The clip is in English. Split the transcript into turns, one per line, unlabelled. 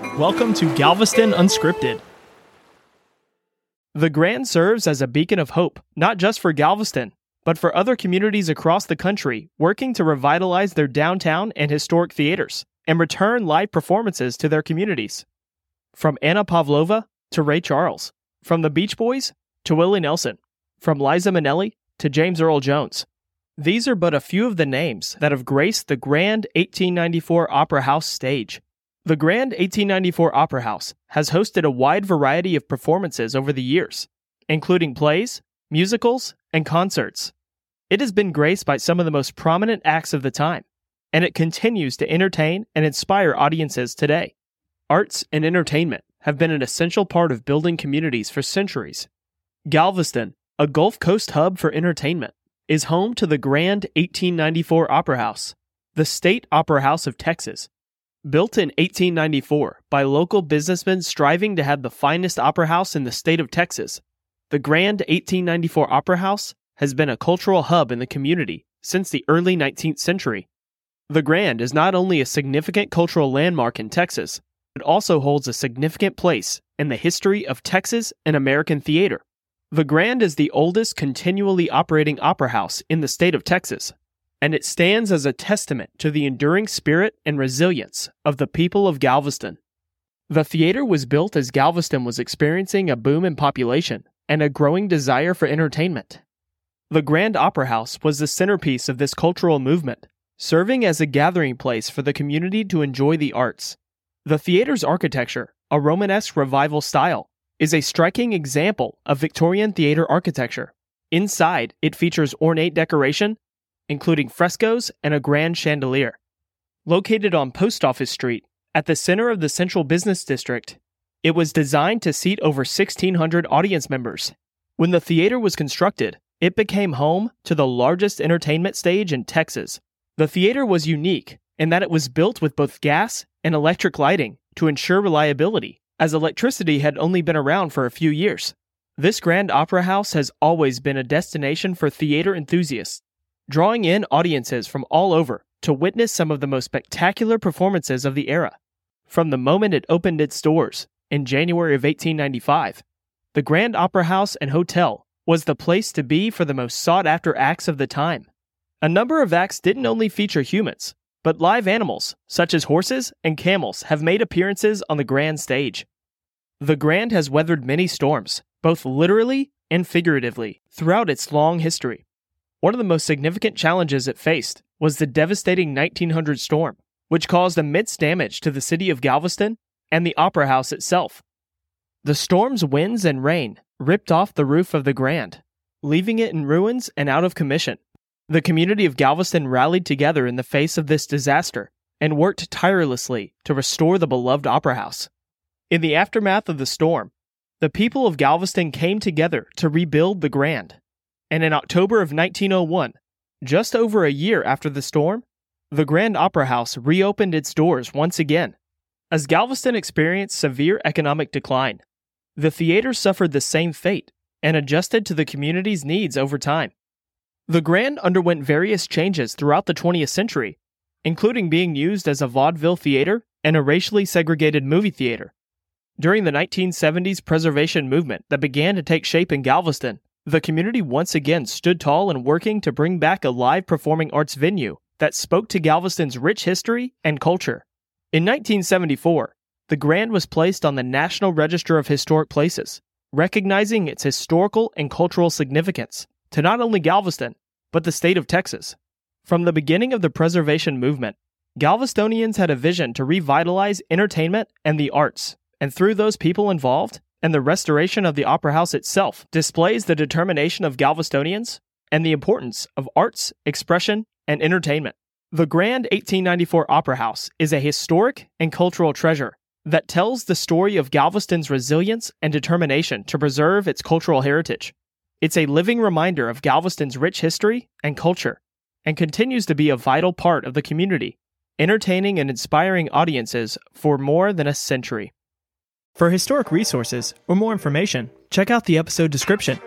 Welcome to Galveston Unscripted. The Grand serves as a beacon of hope, not just for Galveston, but for other communities across the country working to revitalize their downtown and historic theaters and return live performances to their communities. From Anna Pavlova to Ray Charles, from the Beach Boys to Willie Nelson, from Liza Minnelli to James Earl Jones. These are but a few of the names that have graced the Grand 1894 Opera House stage. The Grand 1894 Opera House has hosted a wide variety of performances over the years, including plays, musicals, and concerts. It has been graced by some of the most prominent acts of the time, and it continues to entertain and inspire audiences today. Arts and entertainment have been an essential part of building communities for centuries. Galveston, a Gulf Coast hub for entertainment, is home to the Grand 1894 Opera House, the State Opera House of Texas. Built in 1894 by local businessmen striving to have the finest opera house in the state of Texas, the Grand 1894 Opera House has been a cultural hub in the community since the early 19th century. The Grand is not only a significant cultural landmark in Texas, it also holds a significant place in the history of Texas and American theater. The Grand is the oldest continually operating opera house in the state of Texas, and it stands as a testament to the enduring spirit and resilience of the people of Galveston. The theater was built as Galveston was experiencing a boom in population and a growing desire for entertainment. The Grand Opera House was the centerpiece of this cultural movement, serving as a gathering place for the community to enjoy the arts. The theater's architecture, a Romanesque revival style, is a striking example of Victorian theater architecture. Inside, it features ornate decoration, including frescoes and a grand chandelier. Located on Post Office Street, at the center of the central business district, it was designed to seat over 1,600 audience members. When the theater was constructed, it became home to the largest entertainment stage in Texas. The theater was unique in that it was built with both gas and electric lighting to ensure reliability as electricity had only been around for a few years. This Grand Opera House has always been a destination for theater enthusiasts, drawing in audiences from all over to witness some of the most spectacular performances of the era. From the moment it opened its doors in January of 1895, the Grand Opera House and Hotel was the place to be for the most sought after acts of the time. A number of acts didn't only feature humans, but live animals, such as horses and camels, have made appearances on the grand stage. The Grand has weathered many storms, both literally and figuratively, throughout its long history. One of the most significant challenges it faced was the devastating 1900 storm, which caused immense damage to the city of Galveston and the Opera House itself. The storm's winds and rain ripped off the roof of the Grand, leaving it in ruins and out of commission. The community of Galveston rallied together in the face of this disaster and worked tirelessly to restore the beloved Opera House. In the aftermath of the storm, the people of Galveston came together to rebuild the Grand. And in October of 1901, just over a year after the storm, the Grand Opera House reopened its doors once again. As Galveston experienced severe economic decline, the theater suffered the same fate and adjusted to the community's needs over time. The Grand underwent various changes throughout the 20th century, including being used as a vaudeville theater and a racially segregated movie theater. During the 1970s preservation movement that began to take shape in Galveston, the community once again stood tall in working to bring back a live performing arts venue that spoke to Galveston's rich history and culture. In 1974, the Grand was placed on the National Register of Historic Places, recognizing its historical and cultural significance to not only Galveston, but the state of Texas. From the beginning of the preservation movement, Galvestonians had a vision to revitalize entertainment and the arts and through those people involved, and the restoration of the Opera House itself displays the determination of Galvestonians and the importance of arts, expression, and entertainment. The Grand 1894 Opera House is a historic and cultural treasure that tells the story of Galveston's resilience and determination to preserve its cultural heritage. It's a living reminder of Galveston's rich history and culture, and continues to be a vital part of the community, entertaining and inspiring audiences for more than a century. For historic resources or more information, check out the episode description